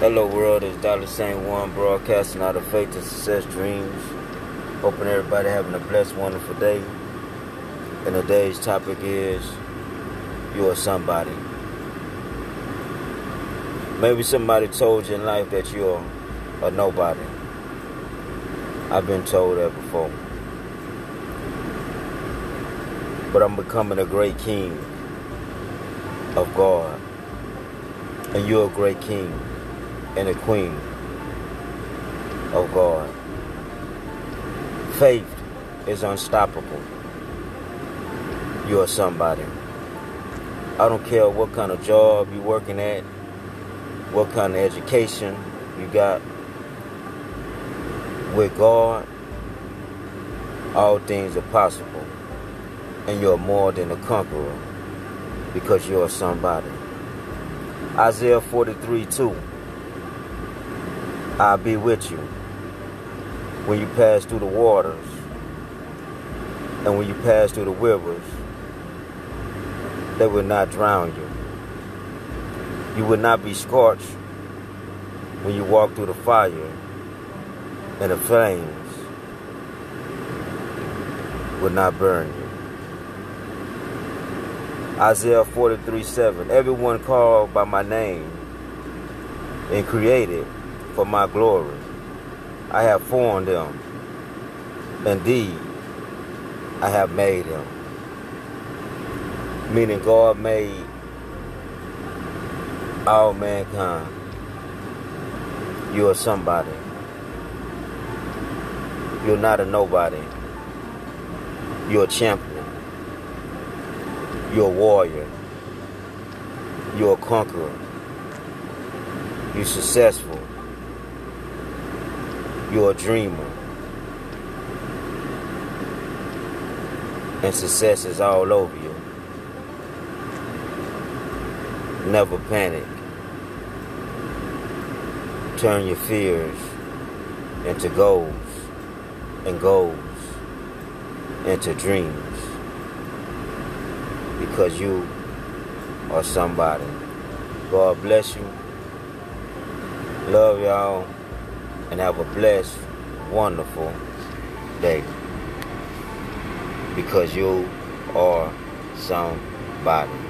Hello world, it's Dollar Saint One broadcasting out of faith and success dreams. Hoping everybody having a blessed, wonderful day. And today's topic is you are somebody. Maybe somebody told you in life that you're a nobody. I've been told that before. But I'm becoming a great king of God. And you're a great king and a queen of God. Faith is unstoppable. You are somebody. I don't care what kind of job you're working at, what kind of education you got. With God, all things are possible. And you're more than a conqueror because you're somebody. Isaiah 43 2. I'll be with you when you pass through the waters and when you pass through the rivers, they will not drown you. You will not be scorched when you walk through the fire and the flames will not burn you. Isaiah 43 7. Everyone called by my name and created for my glory. I have formed them. Indeed, I have made them. Meaning God made all mankind. You are somebody. You're not a nobody. You're a champion. You're a warrior. You're a conqueror. You're successful. You're a dreamer. And success is all over you. Never panic. Turn your fears into goals and goals into dreams. Because you are somebody. God bless you. Love y'all and have a blessed, wonderful day. Because you are somebody.